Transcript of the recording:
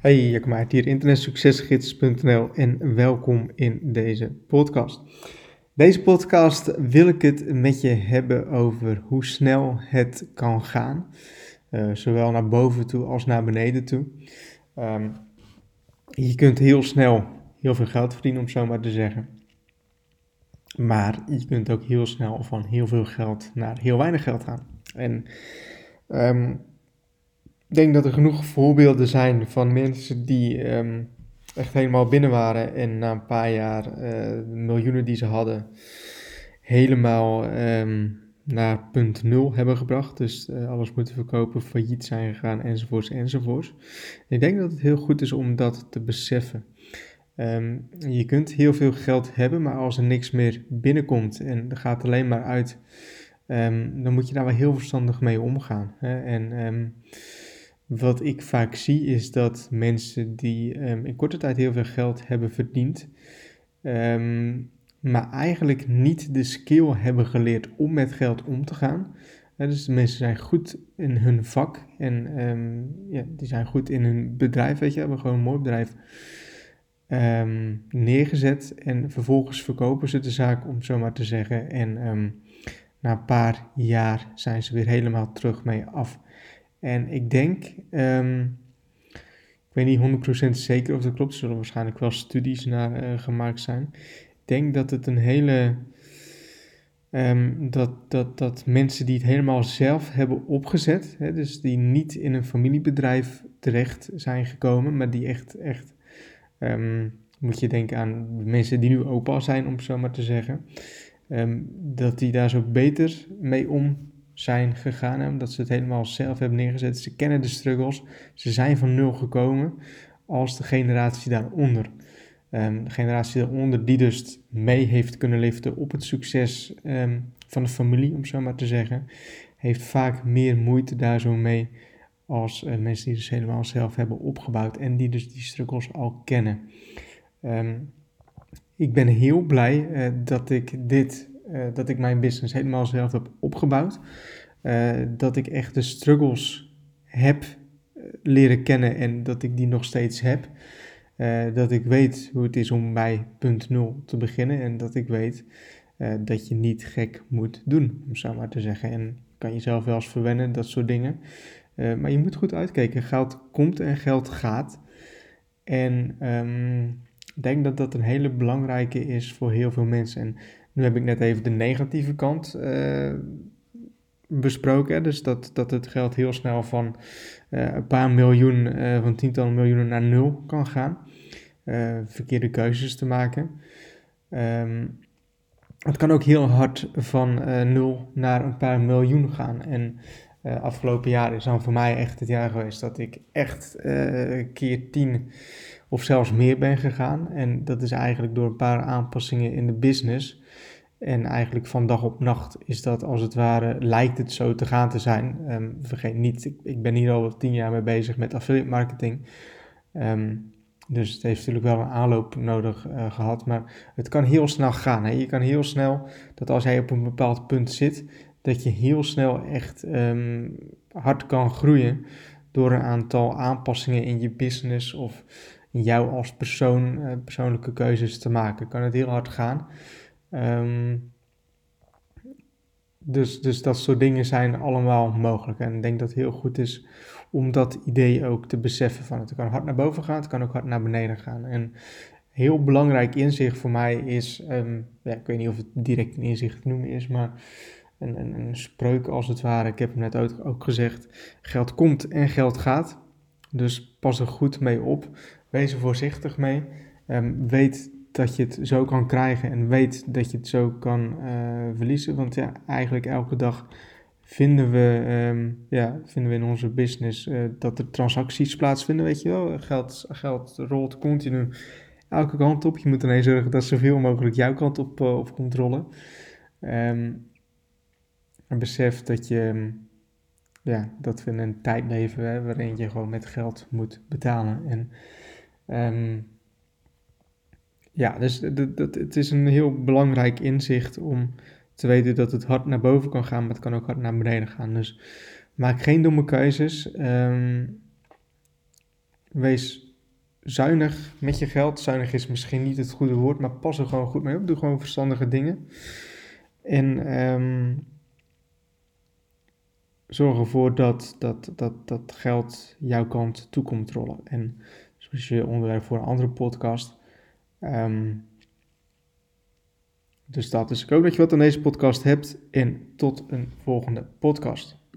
Hey, Jacob Maart hier, internetsuccesgids.nl en welkom in deze podcast. Deze podcast wil ik het met je hebben over hoe snel het kan gaan, uh, zowel naar boven toe als naar beneden toe. Um, je kunt heel snel heel veel geld verdienen, om zo maar te zeggen. Maar je kunt ook heel snel van heel veel geld naar heel weinig geld gaan. En ik denk dat er genoeg voorbeelden zijn van mensen die ehm, echt helemaal binnen waren en na een paar jaar uh, miljoenen die ze hadden helemaal um, naar punt nul hebben gebracht. Dus uh, alles moeten verkopen, failliet zijn gegaan enzovoorts enzovoorts. ik denk dat het heel goed is om dat te beseffen. Um, je kunt heel veel geld hebben, maar als er niks meer binnenkomt en er gaat alleen maar uit, dan moet je daar wel heel verstandig mee omgaan. Hè? En wat ik vaak zie is dat mensen die um, in korte tijd heel veel geld hebben verdiend, um, maar eigenlijk niet de skill hebben geleerd om met geld om te gaan. dus de mensen zijn goed in hun vak en um, ja, die zijn goed in hun bedrijf, weet je, hebben gewoon een mooi bedrijf neergezet en vervolgens verkopen ze de zaak, om zo maar te zeggen. En na een paar jaar zijn ze weer helemaal terug mee af. En ik denk, um, ik weet niet 100% zeker of dat klopt, er zullen waarschijnlijk wel studies naar uh, gemaakt zijn. Ik denk dat het een hele, um, dat, dat, dat mensen die het helemaal zelf hebben opgezet, hè, dus die niet in een familiebedrijf terecht zijn gekomen, maar die echt, echt, um, moet je denken aan mensen die nu opa zijn, om zo maar te zeggen, dat die daar zo beter mee om zijn gegaan, omdat ze het helemaal zelf hebben neergezet. Ze kennen de struggles, ze zijn van nul gekomen als de generatie daaronder. Um, de generatie daaronder die dus mee heeft kunnen liften op het succes um, van de familie, om zo maar te zeggen, heeft vaak meer moeite daar zo mee als uh, mensen die dus helemaal zelf hebben opgebouwd en die dus die struggles al kennen. Um, ik ben heel blij uh, dat ik dit dat ik mijn business helemaal zelf heb opgebouwd. Uh, dat ik echt de struggles heb uh, leren kennen en dat ik die nog steeds heb. dat ik weet hoe het is om bij punt nul te beginnen en dat ik weet dat je niet gek moet doen, om zo maar te zeggen. En kan jezelf wel eens verwennen, dat soort dingen. maar je moet goed uitkijken. Geld komt en geld gaat. En um, ik denk dat dat een hele belangrijke is voor heel veel mensen. En nu heb ik net even de negatieve kant uh, besproken. Dus dat, dat het geld heel snel van uh, een paar miljoen, uh, van tientallen miljoenen naar nul kan gaan. verkeerde keuzes te maken. Um, het kan ook heel hard van nul naar een paar miljoen gaan. En afgelopen jaar is dan voor mij echt het jaar geweest dat ik echt keer tien of zelfs meer ben gegaan. En dat is eigenlijk door een paar aanpassingen in de business. En eigenlijk van dag op nacht is dat als het ware, lijkt het zo te gaan te zijn. Um, vergeet niet, ik, ik, ben hier al tien jaar mee bezig met affiliate marketing. Um, dus het heeft natuurlijk wel een aanloop nodig uh, gehad. Maar het kan heel snel gaan. Hè? Je kan heel snel, dat als jij op een bepaald punt zit, dat je heel snel echt um, hard kan groeien door een aantal aanpassingen in je business of jou als persoon, uh, persoonlijke keuzes te maken. Kan het heel hard gaan. Um, dus, dus dat soort dingen zijn allemaal mogelijk. En ik denk dat het heel goed is om dat idee ook te beseffen van het kan hard naar boven gaan, het kan ook hard naar beneden gaan. En heel belangrijk inzicht voor mij is, um, ja, ik weet niet of het direct een inzicht te noemen is, maar een, een, een spreuk als het ware. Ik heb hem net ook, ook gezegd, geld komt en geld gaat. Dus pas er goed mee op, wees er voorzichtig mee. Um, weet dat je het zo kan krijgen en weet dat je het zo kan uh, verliezen. Want ja, eigenlijk elke dag vinden we, um, ja, vinden we in onze business uh, dat er transacties plaatsvinden, weet je wel. Geld, geld rolt continu elke kant op. Je moet ineens zorgen dat zoveel mogelijk jouw kant op, uh, komt rollen. Um, en besef dat je, ja, dat we in een tijd leven hè, waarin je gewoon met geld moet betalen. En um, ja, dus dat, het is een heel belangrijk inzicht om te weten dat het hard naar boven kan gaan, maar het kan ook hard naar beneden gaan. Dus maak geen domme keuzes. Um, wees zuinig met je geld. Zuinig is misschien niet het goede woord, maar pas er gewoon goed mee op. Doe gewoon verstandige dingen. En ehm, zorg ervoor dat, dat, dat, dat geld jouw kant toe komt rollen. En zoals je onderwerp voor een andere podcast. Ehm, dus dat. Ik hoop dat je wat aan deze podcast hebt. En tot een volgende podcast.